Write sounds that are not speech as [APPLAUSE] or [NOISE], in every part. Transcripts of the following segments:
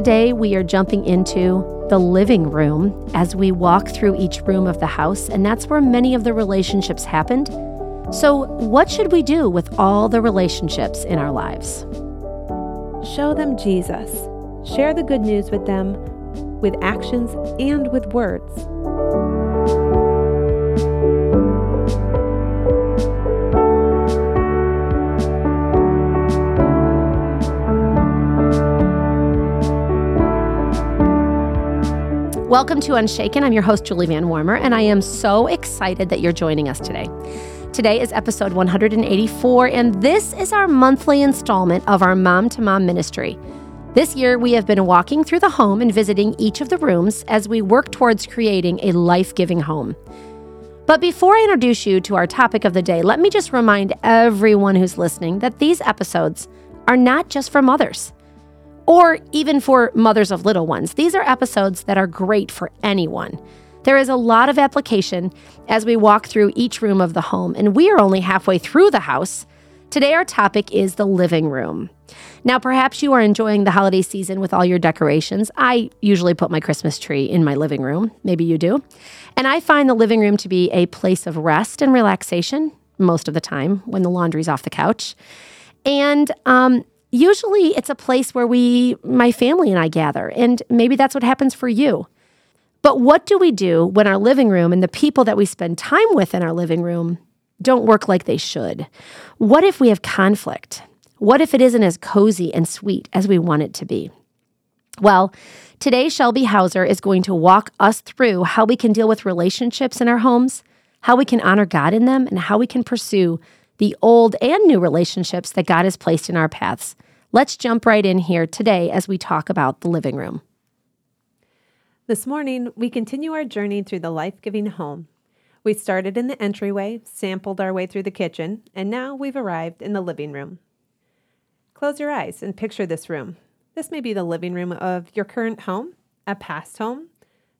today we are jumping into the living room as we walk through each room of the house, and that's where many of the relationships happened. So, what should we do with all the relationships in our lives? Show them Jesus. Share the good news with them with actions and with words. Welcome to Unshaken. I'm your host, Julie Van Warmer, and I am so excited that you're joining us today. Today is episode 184, and this is our monthly installment of our Mom to Mom ministry. This year, we have been walking through the home and visiting each of the rooms as we work towards creating a life giving home. But before I introduce you to our topic of the day, let me just remind everyone who's listening that these episodes are not just for mothers or even for mothers of little ones. These are episodes that are great for anyone. There is a lot of application as we walk through each room of the home, and we are only halfway through the house. Today, our topic is the living room. Now, perhaps you are enjoying the holiday season with all your decorations. I usually put my Christmas tree in my living room. Maybe you do. And I find the living room to be a place of rest and relaxation most of the time when the laundry's off the couch. And um, usually it's a place where we, my family and I gather, and maybe that's what happens for you. But what do we do when our living room and the people that we spend time with in our living room don't work like they should? What if we have conflict? What if it isn't as cozy and sweet as we want it to be? Well, today Shelby Houser is going to walk us through how we can deal with relationships in our homes, how we can honor God in them, and how we can pursue the old and new relationships that God has placed in our paths. Let's jump right in here today as we talk about the living room. This morning, we continue our journey through the life giving home. We started in the entryway, sampled our way through the kitchen, and now we've arrived in the living room. Close your eyes and picture this room. This may be the living room of your current home, a past home,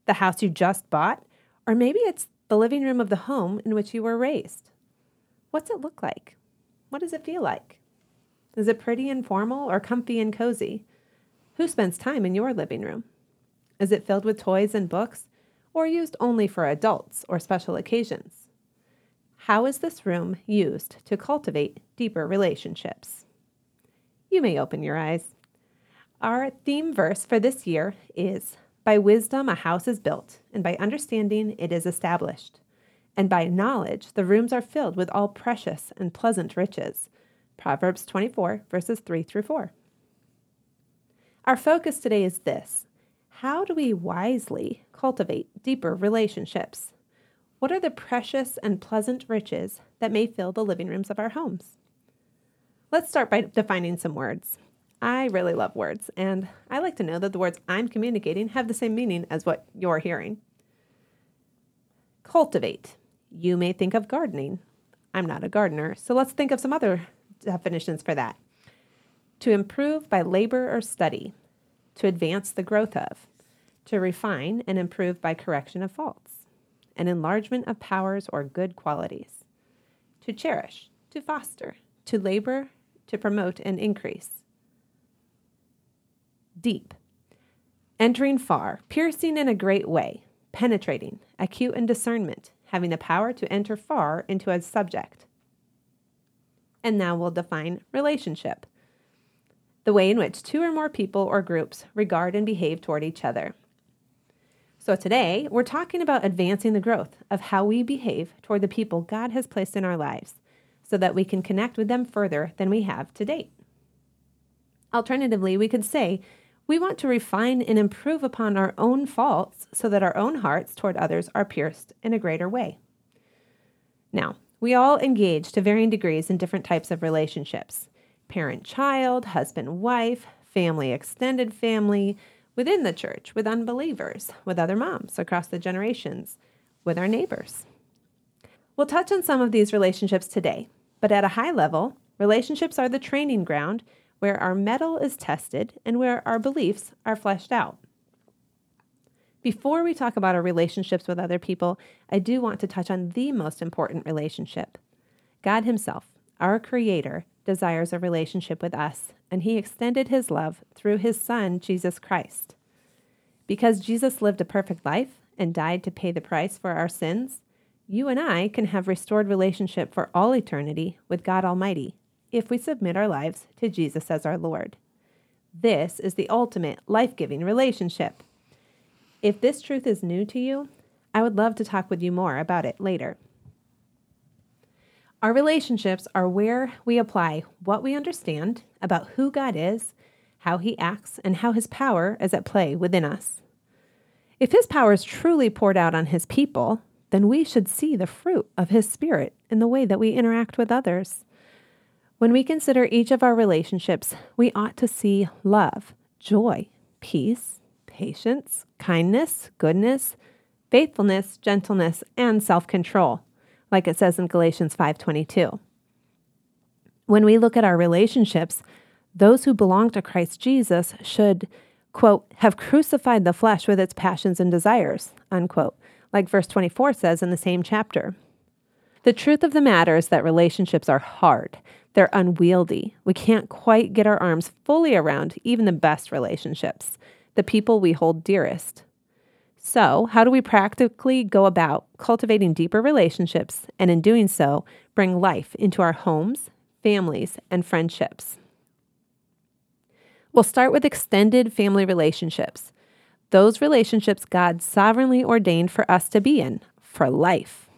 the house you just bought, or maybe it's the living room of the home in which you were raised. What's it look like? What does it feel like? Is it pretty and formal or comfy and cozy? Who spends time in your living room? Is it filled with toys and books or used only for adults or special occasions? How is this room used to cultivate deeper relationships? You may open your eyes. Our theme verse for this year is By wisdom a house is built, and by understanding it is established and by knowledge the rooms are filled with all precious and pleasant riches. Proverbs 24, verses 3 through 4. Our focus today is this How do we wisely cultivate deeper relationships? What are the precious and pleasant riches that may fill the living rooms of our homes? Let's start by defining some words. I really love words, and I like to know that the words I'm communicating have the same meaning as what you're hearing. Cultivate you may think of gardening. I'm not a gardener, so let's think of some other definitions for that. To improve by labor or study, to advance the growth of, to refine and improve by correction of faults, an enlargement of powers or good qualities, to cherish, to foster, to labor, to promote and increase. Deep, entering far, piercing in a great way, penetrating, acute in discernment, having the power to enter far into a subject. And now we'll define relationship the way in which two or more people or groups regard and behave toward each other. So today, we're talking about advancing the growth of how we behave toward the people God has placed in our lives so that we can connect with them further than we have to date. Alternatively, we could say we want to refine and improve upon our own faults so that our own hearts toward others are pierced in a greater way. Now, we all engage to varying degrees in different types of relationships parent child, husband wife, family extended family, within the church, with unbelievers, with other moms across the generations, with our neighbors. We'll touch on some of these relationships today, but at a high level, relationships are the training ground where our mettle is tested and where our beliefs are fleshed out. Before we talk about our relationships with other people, I do want to touch on the most important relationship God Himself, our Creator, desires a relationship with us, and He extended His love through His Son, Jesus Christ. Because Jesus lived a perfect life and died to pay the price for our sins, you and I can have restored relationship for all eternity with God Almighty if we submit our lives to Jesus as our Lord. This is the ultimate life giving relationship. If this truth is new to you, I would love to talk with you more about it later. Our relationships are where we apply what we understand about who God is, how He acts, and how His power is at play within us. If His power is truly poured out on His people, then we should see the fruit of His Spirit in the way that we interact with others. When we consider each of our relationships, we ought to see love, joy, peace, patience, kindness, goodness, faithfulness, gentleness, and self-control, like it says in Galatians 5:22. When we look at our relationships, those who belong to Christ Jesus should, quote, have crucified the flesh with its passions and desires, unquote, like verse 24 says in the same chapter. The truth of the matter is that relationships are hard. They're unwieldy. We can't quite get our arms fully around even the best relationships, the people we hold dearest. So, how do we practically go about cultivating deeper relationships and in doing so, bring life into our homes, families, and friendships? We'll start with extended family relationships. Those relationships God sovereignly ordained for us to be in for life.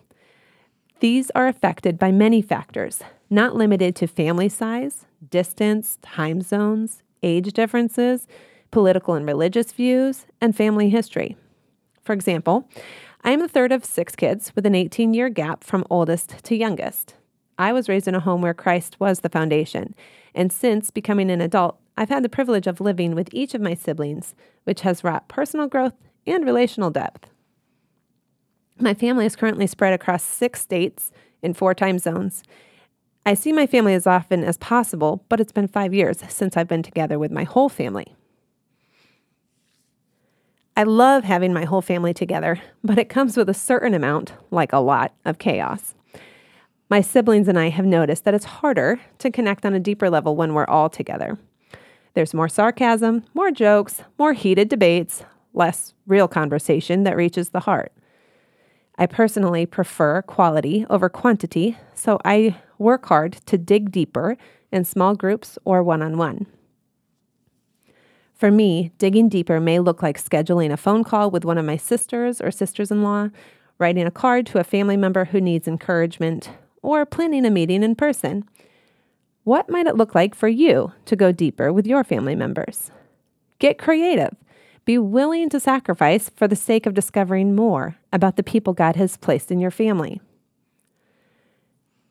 These are affected by many factors, not limited to family size, distance, time zones, age differences, political and religious views, and family history. For example, I am the third of six kids with an 18 year gap from oldest to youngest. I was raised in a home where Christ was the foundation, and since becoming an adult, I've had the privilege of living with each of my siblings, which has wrought personal growth and relational depth. My family is currently spread across six states in four time zones. I see my family as often as possible, but it's been five years since I've been together with my whole family. I love having my whole family together, but it comes with a certain amount, like a lot, of chaos. My siblings and I have noticed that it's harder to connect on a deeper level when we're all together. There's more sarcasm, more jokes, more heated debates, less real conversation that reaches the heart. I personally prefer quality over quantity, so I work hard to dig deeper in small groups or one on one. For me, digging deeper may look like scheduling a phone call with one of my sisters or sisters in law, writing a card to a family member who needs encouragement, or planning a meeting in person. What might it look like for you to go deeper with your family members? Get creative. Be willing to sacrifice for the sake of discovering more about the people God has placed in your family.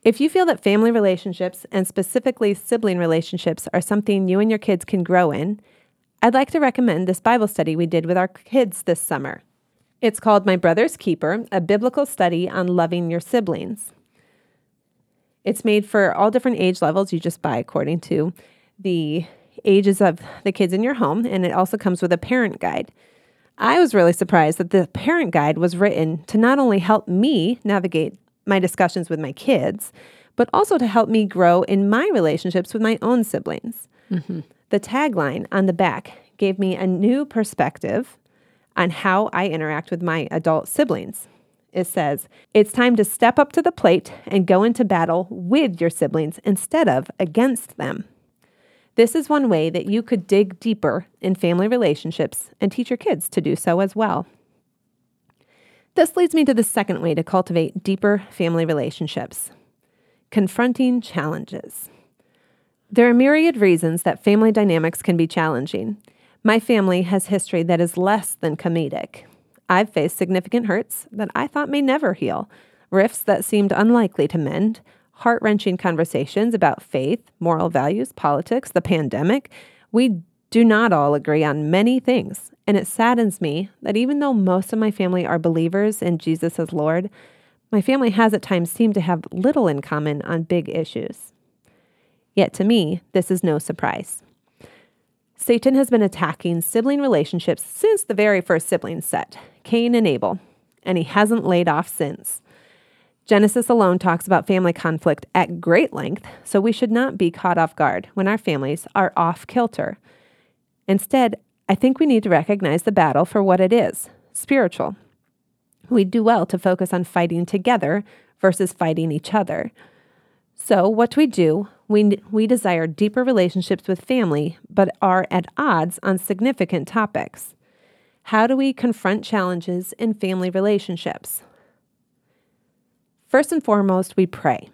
If you feel that family relationships, and specifically sibling relationships, are something you and your kids can grow in, I'd like to recommend this Bible study we did with our kids this summer. It's called My Brother's Keeper, a biblical study on loving your siblings. It's made for all different age levels. You just buy according to the ages of the kids in your home, and it also comes with a parent guide. I was really surprised that the parent guide was written to not only help me navigate my discussions with my kids, but also to help me grow in my relationships with my own siblings. Mm-hmm. The tagline on the back gave me a new perspective on how I interact with my adult siblings. It says, It's time to step up to the plate and go into battle with your siblings instead of against them. This is one way that you could dig deeper in family relationships and teach your kids to do so as well. This leads me to the second way to cultivate deeper family relationships confronting challenges. There are myriad reasons that family dynamics can be challenging. My family has history that is less than comedic. I've faced significant hurts that I thought may never heal, rifts that seemed unlikely to mend, heart wrenching conversations about faith, moral values, politics, the pandemic. We do not all agree on many things, and it saddens me that even though most of my family are believers in Jesus as Lord, my family has at times seemed to have little in common on big issues. Yet to me, this is no surprise. Satan has been attacking sibling relationships since the very first sibling set, Cain and Abel, and he hasn't laid off since. Genesis alone talks about family conflict at great length, so we should not be caught off guard when our families are off kilter. Instead, I think we need to recognize the battle for what it is spiritual. We do well to focus on fighting together versus fighting each other. So, what do we do? We, we desire deeper relationships with family, but are at odds on significant topics. How do we confront challenges in family relationships? First and foremost, we pray.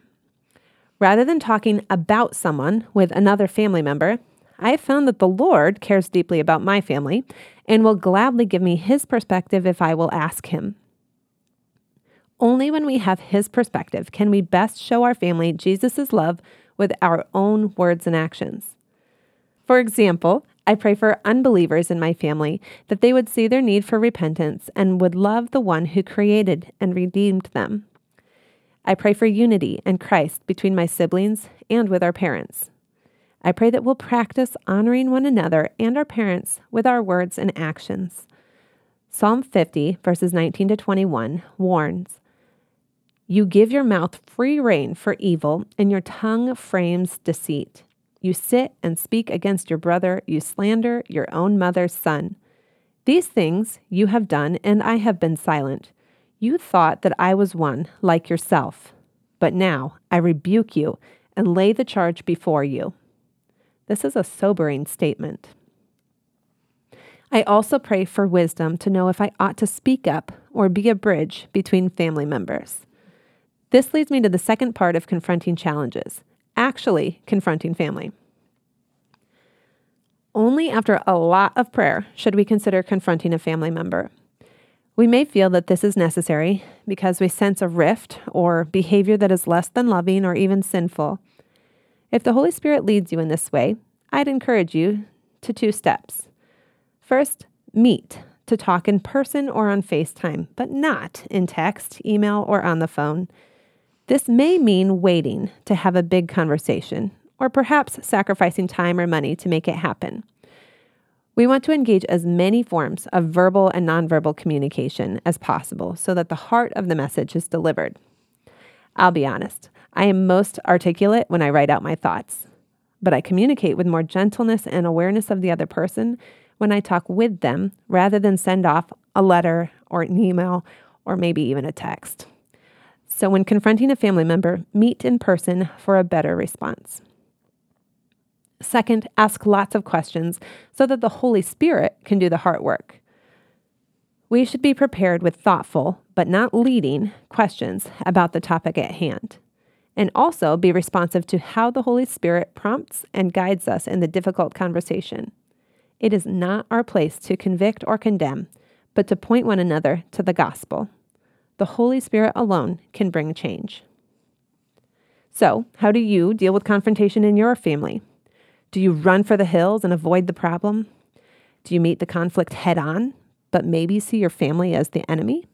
Rather than talking about someone with another family member, I have found that the Lord cares deeply about my family and will gladly give me his perspective if I will ask him. Only when we have his perspective can we best show our family Jesus' love with our own words and actions. For example, I pray for unbelievers in my family that they would see their need for repentance and would love the one who created and redeemed them. I pray for unity and Christ between my siblings and with our parents. I pray that we'll practice honoring one another and our parents with our words and actions. Psalm 50, verses 19 to 21, warns You give your mouth free rein for evil, and your tongue frames deceit. You sit and speak against your brother, you slander your own mother's son. These things you have done, and I have been silent. You thought that I was one like yourself, but now I rebuke you and lay the charge before you. This is a sobering statement. I also pray for wisdom to know if I ought to speak up or be a bridge between family members. This leads me to the second part of confronting challenges actually confronting family. Only after a lot of prayer should we consider confronting a family member. We may feel that this is necessary because we sense a rift or behavior that is less than loving or even sinful. If the Holy Spirit leads you in this way, I'd encourage you to two steps. First, meet to talk in person or on FaceTime, but not in text, email, or on the phone. This may mean waiting to have a big conversation, or perhaps sacrificing time or money to make it happen. We want to engage as many forms of verbal and nonverbal communication as possible so that the heart of the message is delivered. I'll be honest, I am most articulate when I write out my thoughts, but I communicate with more gentleness and awareness of the other person when I talk with them rather than send off a letter or an email or maybe even a text. So, when confronting a family member, meet in person for a better response. Second, ask lots of questions so that the Holy Spirit can do the heart work. We should be prepared with thoughtful, but not leading, questions about the topic at hand, and also be responsive to how the Holy Spirit prompts and guides us in the difficult conversation. It is not our place to convict or condemn, but to point one another to the gospel. The Holy Spirit alone can bring change. So, how do you deal with confrontation in your family? Do you run for the hills and avoid the problem? Do you meet the conflict head on, but maybe see your family as the enemy?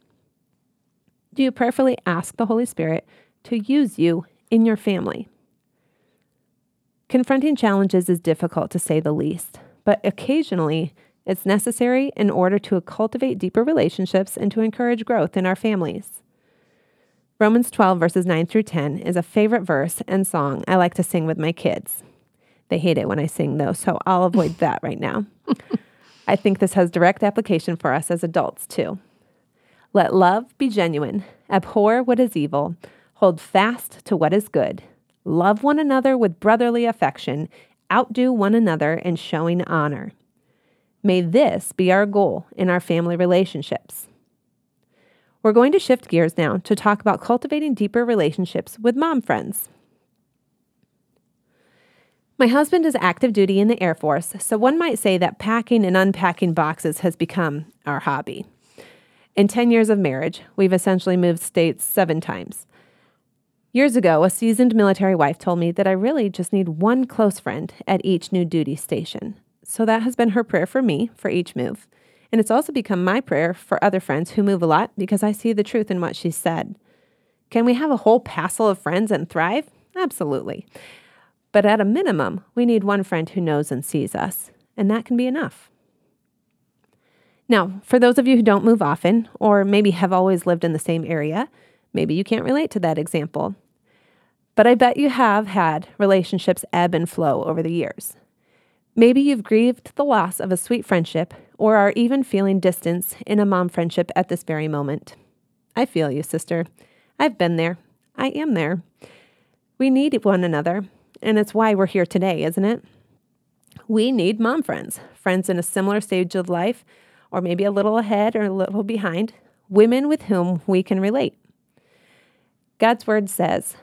Do you prayerfully ask the Holy Spirit to use you in your family? Confronting challenges is difficult to say the least, but occasionally it's necessary in order to cultivate deeper relationships and to encourage growth in our families. Romans 12, verses 9 through 10 is a favorite verse and song I like to sing with my kids. They hate it when I sing, though, so I'll avoid that right now. [LAUGHS] I think this has direct application for us as adults, too. Let love be genuine, abhor what is evil, hold fast to what is good, love one another with brotherly affection, outdo one another in showing honor. May this be our goal in our family relationships. We're going to shift gears now to talk about cultivating deeper relationships with mom friends. My husband is active duty in the Air Force, so one might say that packing and unpacking boxes has become our hobby. In 10 years of marriage, we've essentially moved states seven times. Years ago, a seasoned military wife told me that I really just need one close friend at each new duty station. So that has been her prayer for me for each move. And it's also become my prayer for other friends who move a lot because I see the truth in what she said. Can we have a whole passel of friends and thrive? Absolutely. But at a minimum, we need one friend who knows and sees us, and that can be enough. Now, for those of you who don't move often, or maybe have always lived in the same area, Maybe you can't relate to that example. But I bet you have had relationships ebb and flow over the years. Maybe you've grieved the loss of a sweet friendship or are even feeling distance in a mom friendship at this very moment. I feel you, sister. I've been there. I am there. We need one another, and it's why we're here today, isn't it? We need mom friends, friends in a similar stage of life, or maybe a little ahead or a little behind, women with whom we can relate. God's word says,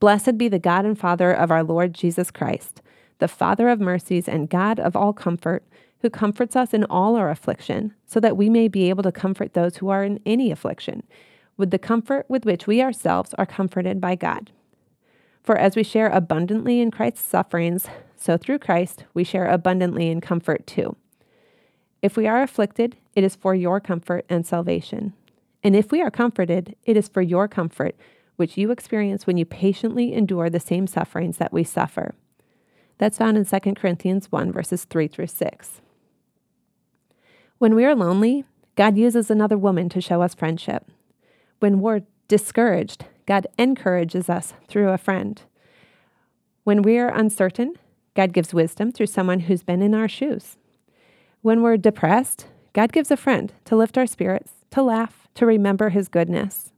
Blessed be the God and Father of our Lord Jesus Christ, the Father of mercies and God of all comfort, who comforts us in all our affliction, so that we may be able to comfort those who are in any affliction, with the comfort with which we ourselves are comforted by God. For as we share abundantly in Christ's sufferings, so through Christ we share abundantly in comfort too. If we are afflicted, it is for your comfort and salvation. And if we are comforted, it is for your comfort which you experience when you patiently endure the same sufferings that we suffer. That's found in 2 Corinthians 1, verses 3 through 6. When we are lonely, God uses another woman to show us friendship. When we're discouraged, God encourages us through a friend. When we are uncertain, God gives wisdom through someone who's been in our shoes. When we're depressed, God gives a friend to lift our spirits, to laugh, to remember his goodness.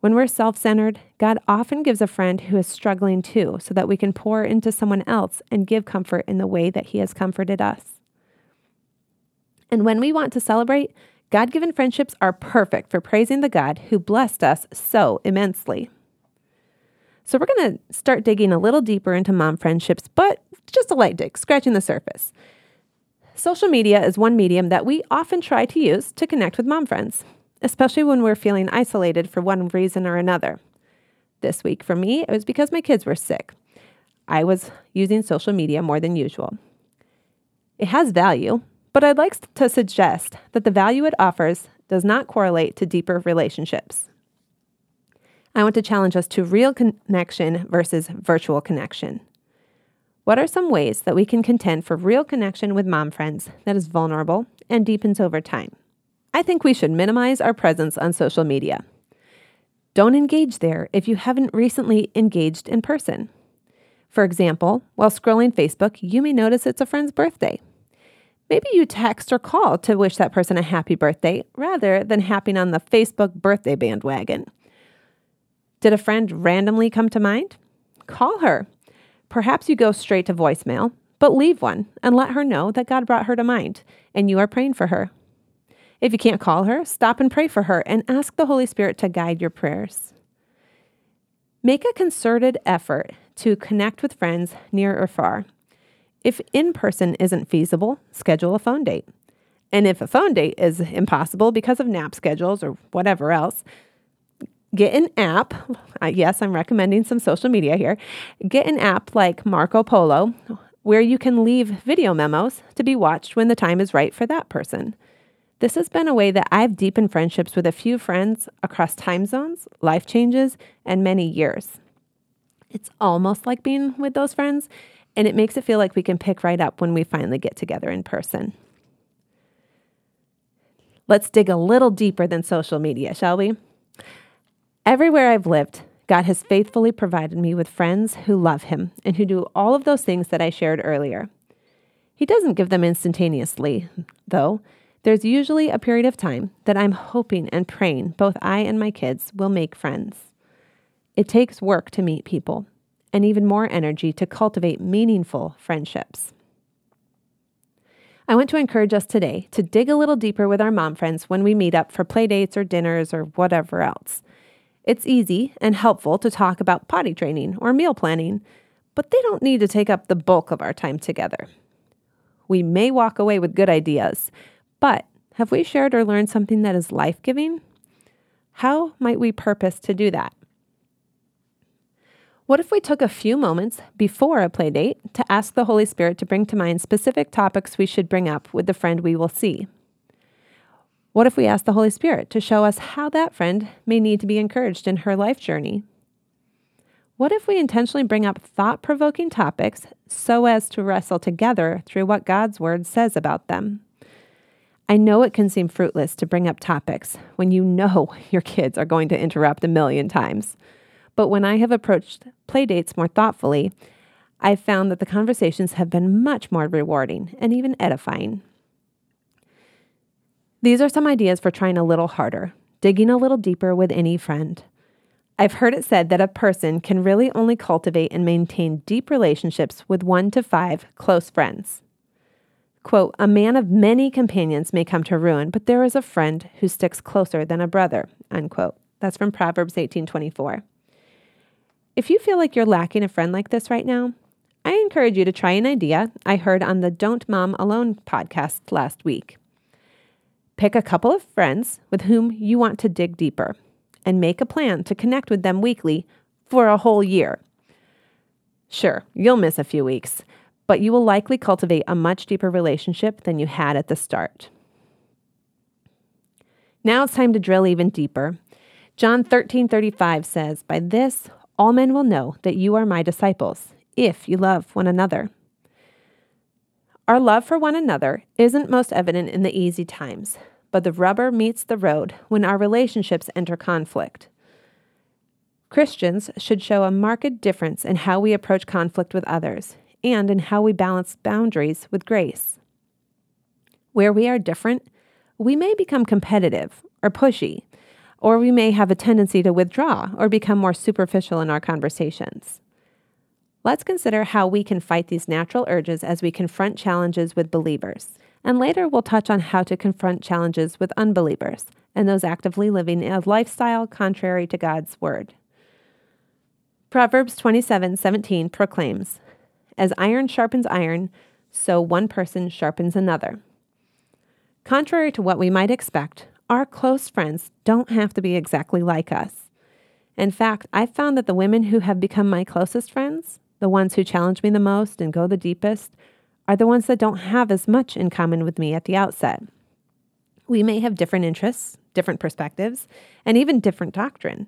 When we're self centered, God often gives a friend who is struggling too, so that we can pour into someone else and give comfort in the way that He has comforted us. And when we want to celebrate, God given friendships are perfect for praising the God who blessed us so immensely. So, we're going to start digging a little deeper into mom friendships, but just a light dig, scratching the surface. Social media is one medium that we often try to use to connect with mom friends especially when we're feeling isolated for one reason or another. This week for me, it was because my kids were sick. I was using social media more than usual. It has value, but I'd like to suggest that the value it offers does not correlate to deeper relationships. I want to challenge us to real connection versus virtual connection. What are some ways that we can contend for real connection with mom friends that is vulnerable and deepens over time? I think we should minimize our presence on social media. Don't engage there if you haven't recently engaged in person. For example, while scrolling Facebook, you may notice it's a friend's birthday. Maybe you text or call to wish that person a happy birthday rather than hopping on the Facebook birthday bandwagon. Did a friend randomly come to mind? Call her. Perhaps you go straight to voicemail, but leave one and let her know that God brought her to mind and you are praying for her. If you can't call her, stop and pray for her and ask the Holy Spirit to guide your prayers. Make a concerted effort to connect with friends near or far. If in person isn't feasible, schedule a phone date. And if a phone date is impossible because of nap schedules or whatever else, get an app. Yes, I'm recommending some social media here. Get an app like Marco Polo where you can leave video memos to be watched when the time is right for that person. This has been a way that I've deepened friendships with a few friends across time zones, life changes, and many years. It's almost like being with those friends, and it makes it feel like we can pick right up when we finally get together in person. Let's dig a little deeper than social media, shall we? Everywhere I've lived, God has faithfully provided me with friends who love Him and who do all of those things that I shared earlier. He doesn't give them instantaneously, though. There's usually a period of time that I'm hoping and praying both I and my kids will make friends. It takes work to meet people and even more energy to cultivate meaningful friendships. I want to encourage us today to dig a little deeper with our mom friends when we meet up for playdates or dinners or whatever else. It's easy and helpful to talk about potty training or meal planning, but they don't need to take up the bulk of our time together. We may walk away with good ideas, but have we shared or learned something that is life giving? How might we purpose to do that? What if we took a few moments before a play date to ask the Holy Spirit to bring to mind specific topics we should bring up with the friend we will see? What if we ask the Holy Spirit to show us how that friend may need to be encouraged in her life journey? What if we intentionally bring up thought provoking topics so as to wrestle together through what God's Word says about them? I know it can seem fruitless to bring up topics when you know [LAUGHS] your kids are going to interrupt a million times. But when I have approached playdates more thoughtfully, I've found that the conversations have been much more rewarding and even edifying. These are some ideas for trying a little harder, digging a little deeper with any friend. I've heard it said that a person can really only cultivate and maintain deep relationships with one to five close friends. Quote, a man of many companions may come to ruin, but there is a friend who sticks closer than a brother, unquote. That's from Proverbs 18:24. If you feel like you're lacking a friend like this right now, I encourage you to try an idea I heard on the Don't Mom Alone podcast last week. Pick a couple of friends with whom you want to dig deeper and make a plan to connect with them weekly for a whole year. Sure, you'll miss a few weeks, but you will likely cultivate a much deeper relationship than you had at the start. Now it's time to drill even deeper. John 13:35 says, "By this all men will know that you are my disciples, if you love one another." Our love for one another isn't most evident in the easy times, but the rubber meets the road when our relationships enter conflict. Christians should show a marked difference in how we approach conflict with others and in how we balance boundaries with grace. Where we are different, we may become competitive or pushy, or we may have a tendency to withdraw or become more superficial in our conversations. Let's consider how we can fight these natural urges as we confront challenges with believers. And later we'll touch on how to confront challenges with unbelievers and those actively living a lifestyle contrary to God's word. Proverbs 27:17 proclaims, as iron sharpens iron, so one person sharpens another. Contrary to what we might expect, our close friends don't have to be exactly like us. In fact, I've found that the women who have become my closest friends, the ones who challenge me the most and go the deepest, are the ones that don't have as much in common with me at the outset. We may have different interests, different perspectives, and even different doctrine,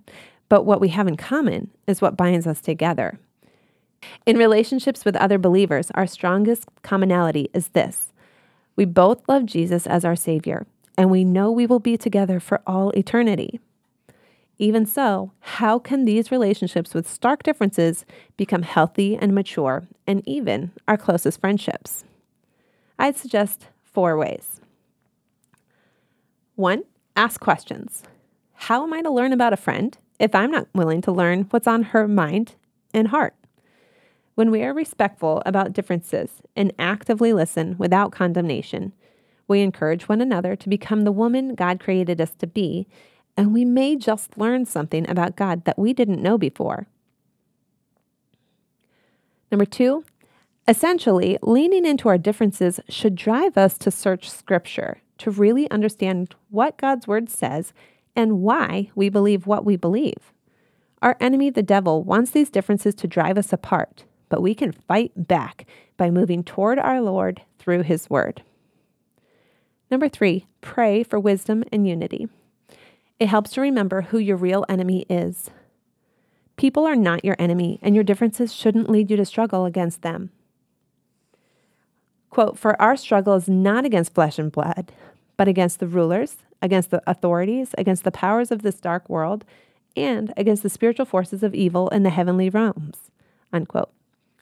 but what we have in common is what binds us together. In relationships with other believers, our strongest commonality is this we both love Jesus as our Savior, and we know we will be together for all eternity. Even so, how can these relationships with stark differences become healthy and mature, and even our closest friendships? I'd suggest four ways. One, ask questions. How am I to learn about a friend if I'm not willing to learn what's on her mind and heart? When we are respectful about differences and actively listen without condemnation, we encourage one another to become the woman God created us to be, and we may just learn something about God that we didn't know before. Number two, essentially, leaning into our differences should drive us to search Scripture to really understand what God's Word says and why we believe what we believe. Our enemy, the devil, wants these differences to drive us apart but we can fight back by moving toward our Lord through His Word. Number three, pray for wisdom and unity. It helps to remember who your real enemy is. People are not your enemy, and your differences shouldn't lead you to struggle against them. Quote, For our struggle is not against flesh and blood, but against the rulers, against the authorities, against the powers of this dark world, and against the spiritual forces of evil in the heavenly realms. Unquote.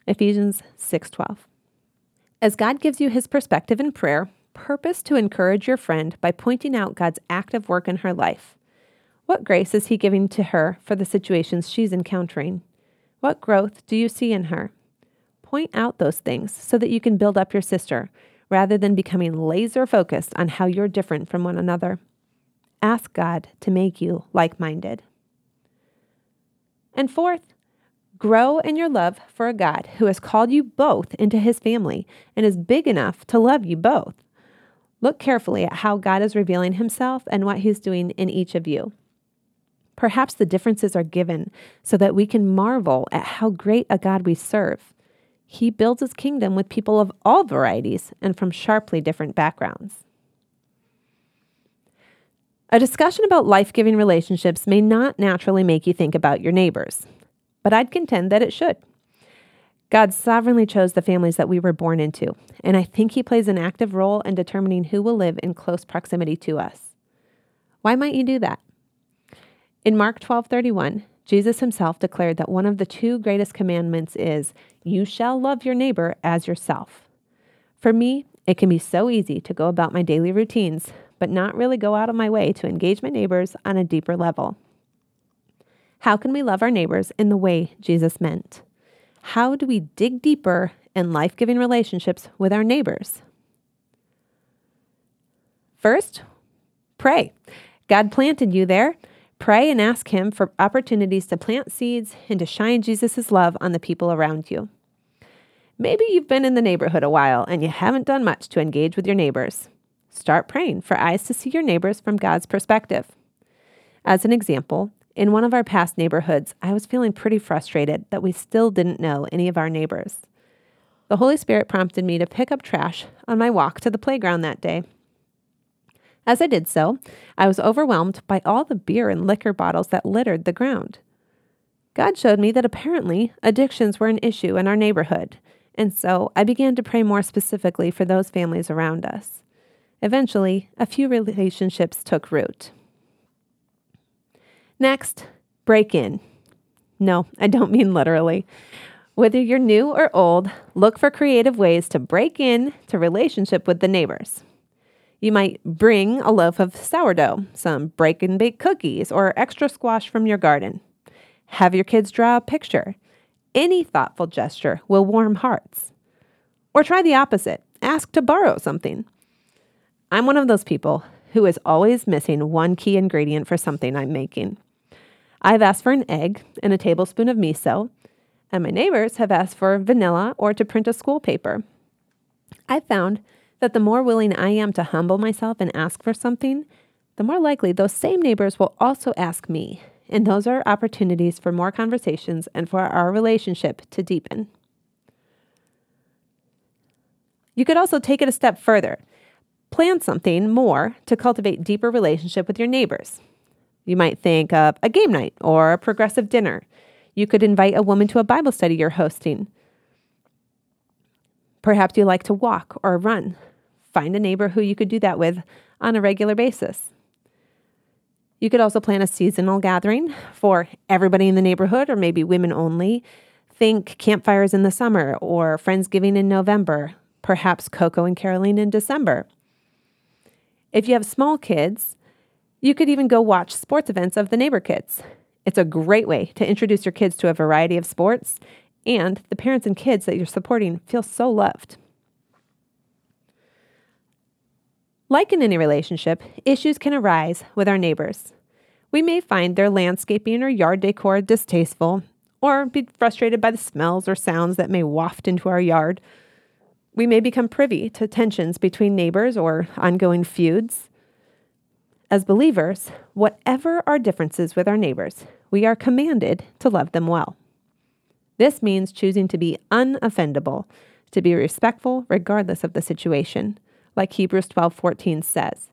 Ephesians 6:12. As God gives you his perspective in prayer, purpose to encourage your friend by pointing out God's active work in her life. What grace is he giving to her for the situations she's encountering? What growth do you see in her? Point out those things so that you can build up your sister rather than becoming laser focused on how you're different from one another. Ask God to make you like minded. And fourth, Grow in your love for a God who has called you both into his family and is big enough to love you both. Look carefully at how God is revealing himself and what he's doing in each of you. Perhaps the differences are given so that we can marvel at how great a God we serve. He builds his kingdom with people of all varieties and from sharply different backgrounds. A discussion about life giving relationships may not naturally make you think about your neighbors but I'd contend that it should. God sovereignly chose the families that we were born into, and I think He plays an active role in determining who will live in close proximity to us. Why might you do that? In Mark 12:31, Jesus himself declared that one of the two greatest commandments is, You shall love your neighbor as yourself. For me, it can be so easy to go about my daily routines, but not really go out of my way to engage my neighbors on a deeper level. How can we love our neighbors in the way Jesus meant? How do we dig deeper in life giving relationships with our neighbors? First, pray. God planted you there. Pray and ask Him for opportunities to plant seeds and to shine Jesus' love on the people around you. Maybe you've been in the neighborhood a while and you haven't done much to engage with your neighbors. Start praying for eyes to see your neighbors from God's perspective. As an example, in one of our past neighborhoods, I was feeling pretty frustrated that we still didn't know any of our neighbors. The Holy Spirit prompted me to pick up trash on my walk to the playground that day. As I did so, I was overwhelmed by all the beer and liquor bottles that littered the ground. God showed me that apparently addictions were an issue in our neighborhood, and so I began to pray more specifically for those families around us. Eventually, a few relationships took root. Next, break in. No, I don't mean literally. Whether you're new or old, look for creative ways to break in to relationship with the neighbors. You might bring a loaf of sourdough, some break and bake cookies, or extra squash from your garden. Have your kids draw a picture. Any thoughtful gesture will warm hearts. Or try the opposite ask to borrow something. I'm one of those people who is always missing one key ingredient for something I'm making. I've asked for an egg and a tablespoon of miso, and my neighbors have asked for vanilla or to print a school paper. I've found that the more willing I am to humble myself and ask for something, the more likely those same neighbors will also ask me. And those are opportunities for more conversations and for our relationship to deepen. You could also take it a step further. Plan something more to cultivate deeper relationship with your neighbors. You might think of a game night or a progressive dinner. You could invite a woman to a Bible study you're hosting. Perhaps you like to walk or run. Find a neighbor who you could do that with on a regular basis. You could also plan a seasonal gathering for everybody in the neighborhood or maybe women only. Think campfires in the summer or Friendsgiving in November, perhaps Coco and Caroline in December. If you have small kids, you could even go watch sports events of the neighbor kids. It's a great way to introduce your kids to a variety of sports, and the parents and kids that you're supporting feel so loved. Like in any relationship, issues can arise with our neighbors. We may find their landscaping or yard decor distasteful, or be frustrated by the smells or sounds that may waft into our yard. We may become privy to tensions between neighbors or ongoing feuds. As believers, whatever our differences with our neighbors, we are commanded to love them well. This means choosing to be unoffendable, to be respectful regardless of the situation like Hebrews 12:14 says,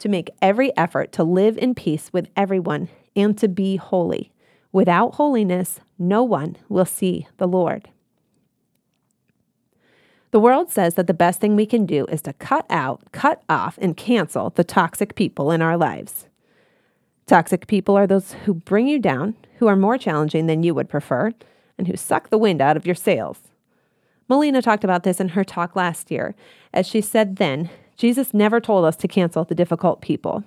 to make every effort to live in peace with everyone and to be holy. Without holiness, no one will see the Lord. The world says that the best thing we can do is to cut out, cut off, and cancel the toxic people in our lives. Toxic people are those who bring you down, who are more challenging than you would prefer, and who suck the wind out of your sails. Melina talked about this in her talk last year. As she said then, Jesus never told us to cancel the difficult people.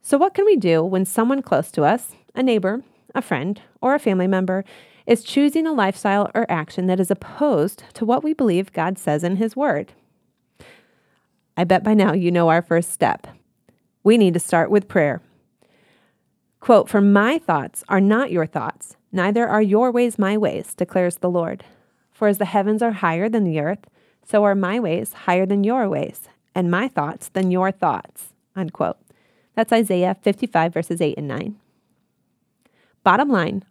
So, what can we do when someone close to us, a neighbor, a friend, or a family member, is choosing a lifestyle or action that is opposed to what we believe God says in His Word? I bet by now you know our first step. We need to start with prayer. Quote, For my thoughts are not your thoughts, neither are your ways my ways, declares the Lord. For as the heavens are higher than the earth, so are my ways higher than your ways, and my thoughts than your thoughts. Unquote. That's Isaiah 55, verses 8 and 9. Bottom line,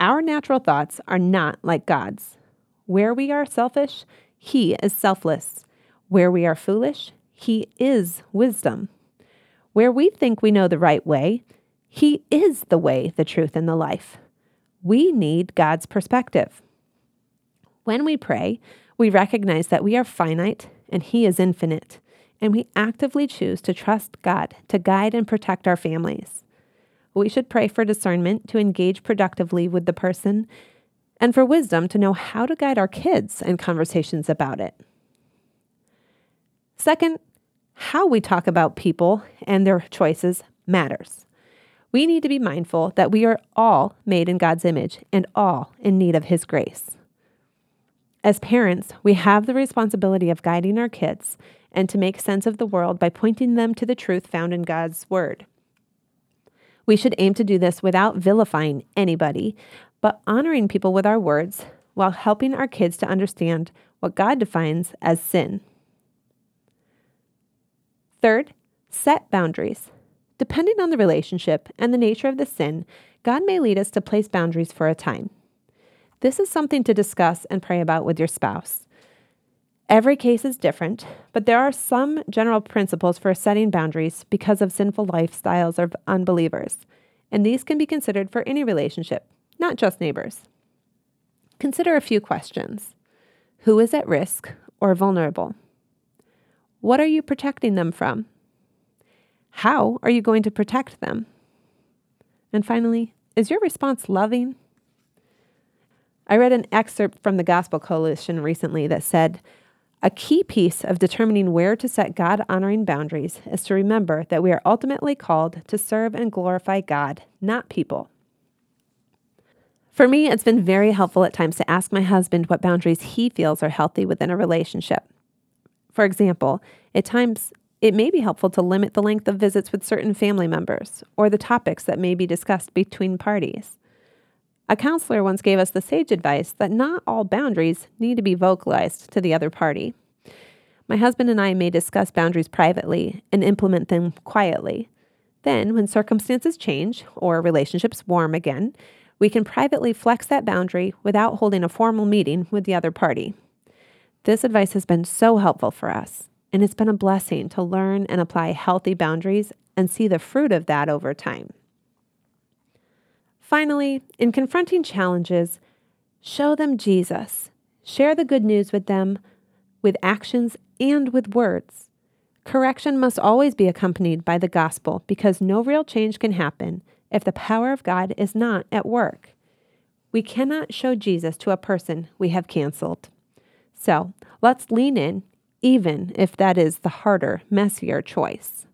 our natural thoughts are not like God's. Where we are selfish, He is selfless. Where we are foolish, He is wisdom. Where we think we know the right way, He is the way, the truth, and the life. We need God's perspective. When we pray, we recognize that we are finite and He is infinite, and we actively choose to trust God to guide and protect our families. We should pray for discernment to engage productively with the person and for wisdom to know how to guide our kids in conversations about it. Second, how we talk about people and their choices matters. We need to be mindful that we are all made in God's image and all in need of His grace. As parents, we have the responsibility of guiding our kids and to make sense of the world by pointing them to the truth found in God's Word. We should aim to do this without vilifying anybody, but honoring people with our words while helping our kids to understand what God defines as sin. Third, set boundaries. Depending on the relationship and the nature of the sin, God may lead us to place boundaries for a time. This is something to discuss and pray about with your spouse. Every case is different, but there are some general principles for setting boundaries because of sinful lifestyles of unbelievers, and these can be considered for any relationship, not just neighbors. Consider a few questions Who is at risk or vulnerable? What are you protecting them from? How are you going to protect them? And finally, is your response loving? I read an excerpt from the Gospel Coalition recently that said, a key piece of determining where to set God honoring boundaries is to remember that we are ultimately called to serve and glorify God, not people. For me, it's been very helpful at times to ask my husband what boundaries he feels are healthy within a relationship. For example, at times it may be helpful to limit the length of visits with certain family members or the topics that may be discussed between parties. A counselor once gave us the sage advice that not all boundaries need to be vocalized to the other party. My husband and I may discuss boundaries privately and implement them quietly. Then, when circumstances change or relationships warm again, we can privately flex that boundary without holding a formal meeting with the other party. This advice has been so helpful for us, and it's been a blessing to learn and apply healthy boundaries and see the fruit of that over time. Finally, in confronting challenges, show them Jesus. Share the good news with them with actions and with words. Correction must always be accompanied by the gospel because no real change can happen if the power of God is not at work. We cannot show Jesus to a person we have canceled. So let's lean in, even if that is the harder, messier choice.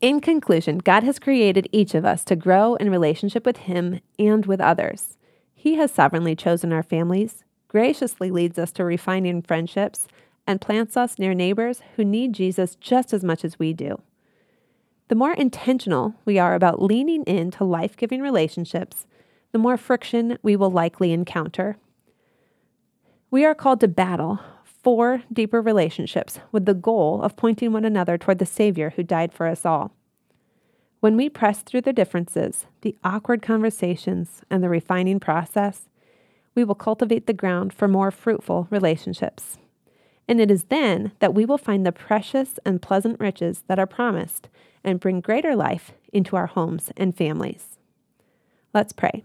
In conclusion, God has created each of us to grow in relationship with Him and with others. He has sovereignly chosen our families, graciously leads us to refining friendships, and plants us near neighbors who need Jesus just as much as we do. The more intentional we are about leaning into life giving relationships, the more friction we will likely encounter. We are called to battle for deeper relationships with the goal of pointing one another toward the Savior who died for us all. When we press through the differences, the awkward conversations, and the refining process, we will cultivate the ground for more fruitful relationships. And it is then that we will find the precious and pleasant riches that are promised and bring greater life into our homes and families. Let's pray.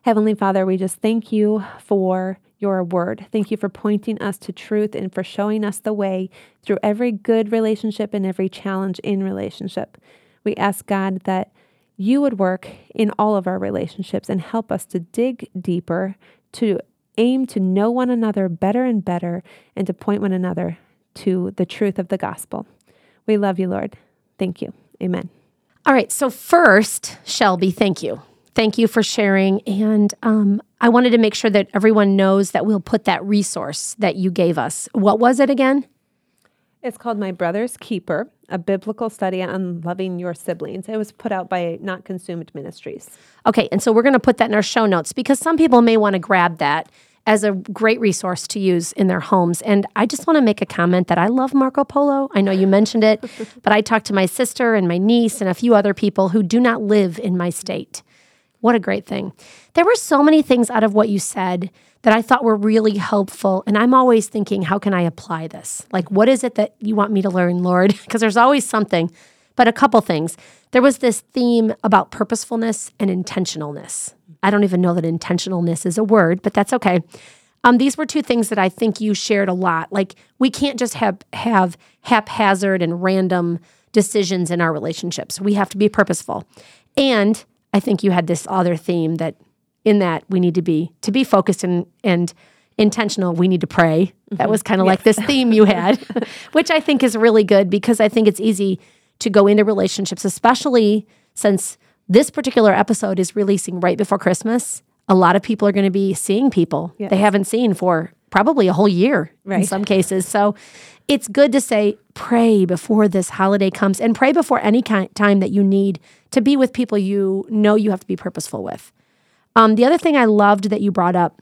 Heavenly Father, we just thank you for your word. Thank you for pointing us to truth and for showing us the way through every good relationship and every challenge in relationship. We ask God that you would work in all of our relationships and help us to dig deeper, to aim to know one another better and better, and to point one another to the truth of the gospel. We love you, Lord. Thank you. Amen. All right. So, first, Shelby, thank you. Thank you for sharing. And um, I wanted to make sure that everyone knows that we'll put that resource that you gave us. What was it again? It's called My Brother's Keeper, a biblical study on loving your siblings. It was put out by Not Consumed Ministries. Okay, and so we're going to put that in our show notes because some people may want to grab that as a great resource to use in their homes. And I just want to make a comment that I love Marco Polo. I know you mentioned it, [LAUGHS] but I talked to my sister and my niece and a few other people who do not live in my state. What a great thing. There were so many things out of what you said that I thought were really helpful. And I'm always thinking, how can I apply this? Like, what is it that you want me to learn, Lord? [LAUGHS] Because there's always something. But a couple things. There was this theme about purposefulness and intentionalness. I don't even know that intentionalness is a word, but that's okay. Um, these were two things that I think you shared a lot. Like we can't just have have haphazard and random decisions in our relationships. We have to be purposeful. And I think you had this other theme that in that we need to be to be focused and and intentional, we need to pray. That mm-hmm. was kind of like this theme you had, [LAUGHS] which I think is really good because I think it's easy to go into relationships, especially since this particular episode is releasing right before Christmas. A lot of people are going to be seeing people Yes. they haven't seen for probably a whole year in some cases. So it's good to say, pray before this holiday comes and pray before any kind, time that you need to be with people you know you have to be purposeful with. Um, the other thing I loved that you brought up,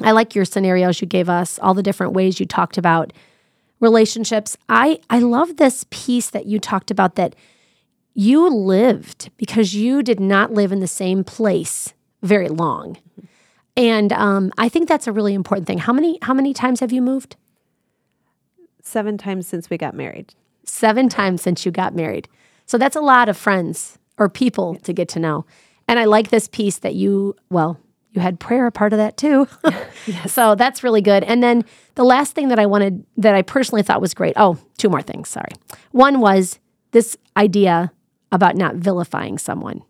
I like your scenarios you gave us, all the different ways you talked about relationships. I I love this piece that you talked about that you lived because you did not live in the same place very long. And um, I think that's a really important thing. How many how many times have you moved? Seven times since we got married. Seven times since you got married. So that's a lot of friends or people to get to know. And I like this piece that you, well, you had prayer a part of that too. [LAUGHS] [LAUGHS] So that's really good. And then the last thing that I wanted, that I personally thought was great. Oh, two more things. Sorry. One was this idea about not vilifying someone.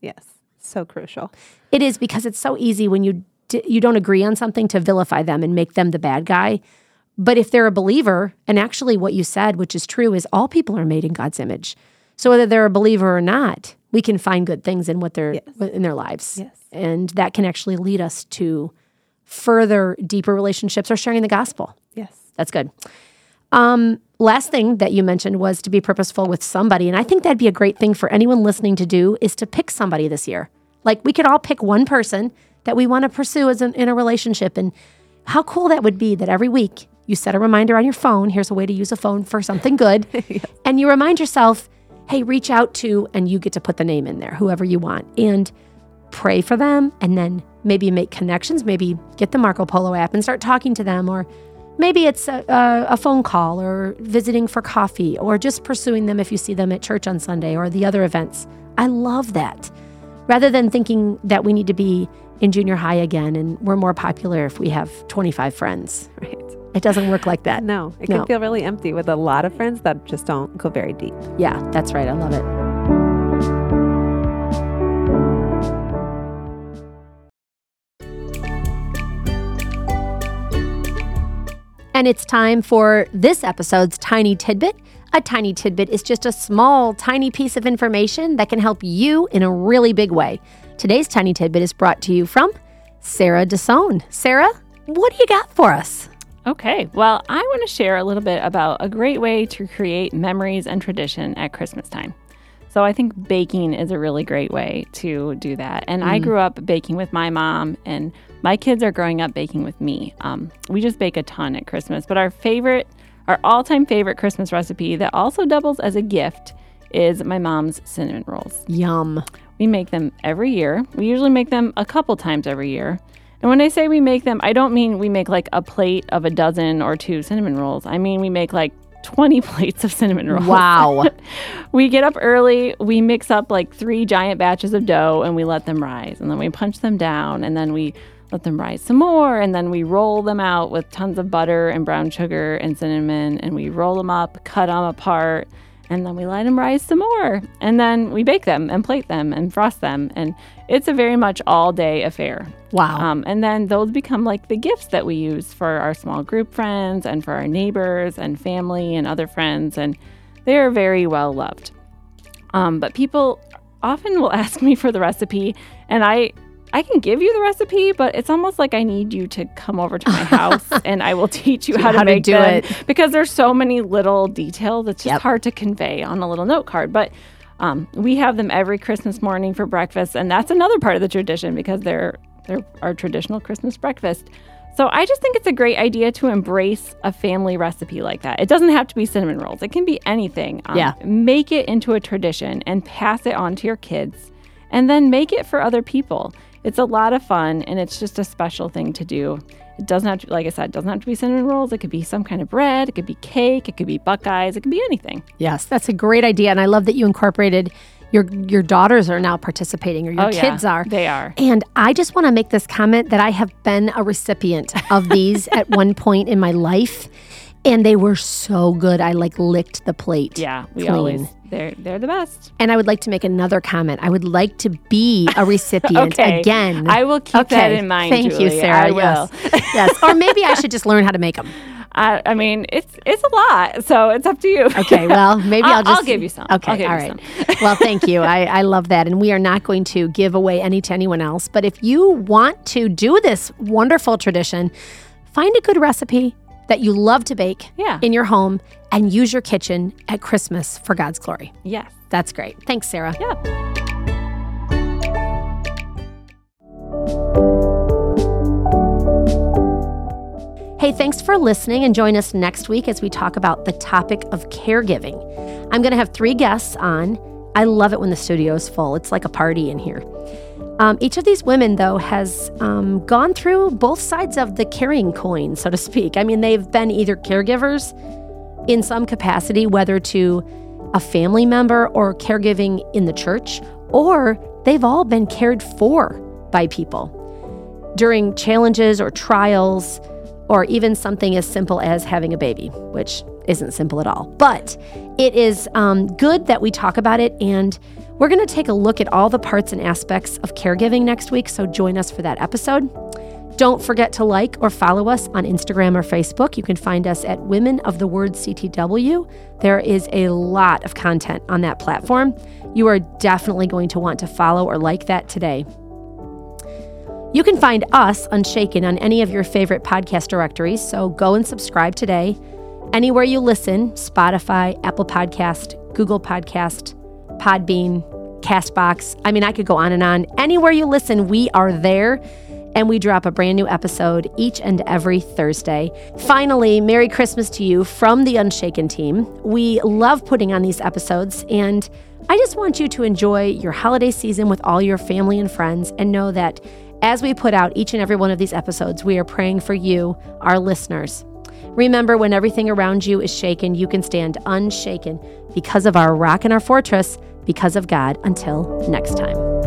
Yes. So crucial. It is because it's so easy when you you don't agree on something to vilify them and make them the bad guy. But if they're a believer, and actually what you said, which is true, is all people are made in God's image. So whether they're a believer or not, we can find good things in what they're in their lives, Yes. and that can actually lead us to further deeper relationships or sharing the gospel. Yes. That's good. Um, last thing that you mentioned was to be purposeful with somebody. And I think that'd be a great thing for anyone listening to do is to pick somebody this year. Like we could all pick one person that we want to pursue as an, in a relationship. And how cool that would be that every week you set a reminder on your phone. Here's a way to use a phone for something good. [LAUGHS] And you remind yourself, hey, reach out to, and you get to put the name in there, whoever you want. And pray for them and then maybe make connections maybe get the marco polo app and start talking to them or maybe it's a, a, a phone call or visiting for coffee or just pursuing them if you see them at church on sunday or the other events i love that rather than thinking that we need to be in junior high again and we're more popular if we have 25 friends [LAUGHS] Right. it doesn't work like that No, it No. can feel really empty with a lot of friends that just don't go very deep. yeah that's right i love it And it's time for this episode's Tiny Tidbit. A tiny tidbit is just a small, tiny piece of information that can help you in a really big way. Today's Tiny Tidbit is brought to you from Sarah DeSone. Sarah, what do you got for us? Okay, well, I want to share a little bit about a great way to create memories and tradition at Christmas time. So, I think baking is a really great way to do that. And I grew up baking with my mom, and my kids are growing up baking with me. Um, we just bake a ton at Christmas, but our favorite, our all time favorite Christmas recipe that also doubles as a gift is my mom's cinnamon rolls. Yum. We make them every year. We usually make them a couple times every year. And when I say we make them, I don't mean we make like a plate of a dozen or two cinnamon rolls. I mean we make like 20 [LAUGHS] plates of cinnamon rolls. Wow. [LAUGHS] we get up early, we mix up like three giant batches of dough and we let them rise. And then we punch them down and then we let them rise some more. And then we roll them out with tons of butter and brown sugar and cinnamon. And we roll them up, cut them apart. And then we let them rise some more. And then we bake them and plate them and frost them. And it's a very much all day affair. Wow. Um, and then those become like the gifts that we use for our small group friends and for our neighbors and family and other friends. And they are very well loved. Um, but people often will [LAUGHS] ask me for the recipe, and I I can give you the recipe, but it's almost like I need you to come over to my house [LAUGHS] and I will teach you how to how to make do them it. because there's so many little details. It's just Yep. hard to convey on a little note card. But um, we have them every Christmas morning for breakfast, and that's another part of the tradition because they're they're our traditional Christmas breakfast. So I just think it's a great idea to embrace a family recipe like that. It doesn't have to be cinnamon rolls; it can be anything. Um, Yeah. make it into a tradition and pass it on to your kids, and then make it for other people. It's a lot of fun and it's just a special thing to do. It doesn't have to, like I said, it doesn't have to be cinnamon rolls. It could be some kind of bread. It could be cake. It could be Buckeyes. It could be anything. Yes, that's a great idea. And I love that you incorporated your your daughters are now participating or your Oh, yeah. kids are. They are. And I just want to make this comment that I have been a recipient of these [LAUGHS] at one point in my life. And they were so good. I like licked the plate. Yeah, we clean. always they're they're the best. And I would like to make another comment. I would like to be a recipient [LAUGHS] Okay. again. I will keep that in mind. Thank you, Sarah. I will. Yes. yes. Or maybe I should just learn how to make them. [LAUGHS] I, I mean, it's it's a lot, so it's up to you. Okay, well, [LAUGHS] maybe I'll, I'll- just I'll give you some. Okay, all right. well, thank you. I, I love that, and we are not going to give away any to anyone else. But if you want to do this wonderful tradition, find a good recipe that you love to bake Yeah. in your home and use your kitchen at Christmas for God's glory. yes. That's great. Thanks, Sarah. Yeah. Hey, thanks for listening and join us next week as we talk about the topic of caregiving. I'm going to have three guests on. I love it when the studio is full, it's like a party in here. Um, each of these women, though, has um, gone through both sides of the carrying coin, so to speak. I mean, they've been either caregivers in some capacity, whether to a family member or caregiving in the church, or they've all been cared for by people during challenges or trials, or even something as simple as having a baby, which isn't simple at all. But it is um, good that we talk about it, and we're going to take a look at all the parts and aspects of caregiving next week. So join us for that episode. Don't forget to like or follow us on Instagram or Facebook. You can find us at Women of the Word CTW. There is a lot of content on that platform. You are definitely going to want to follow or like that today. You can find us Unshaken on any of your favorite podcast directories, so go and subscribe today. Anywhere you listen Spotify, Apple Podcast, Google Podcast, Podbean, Castbox. I mean, I could go on and on. Anywhere you listen, we are there. And we drop a brand new episode each and every Thursday. Finally, Merry Christmas to you from the Unshaken team. We love putting on these episodes, and I just want you to enjoy your holiday season with all your family and friends and know that as we put out each and every one of these episodes, we are praying for you, our listeners. Remember, when everything around you is shaken, you can stand unshaken because of our rock and our fortress, because of God. Until next time.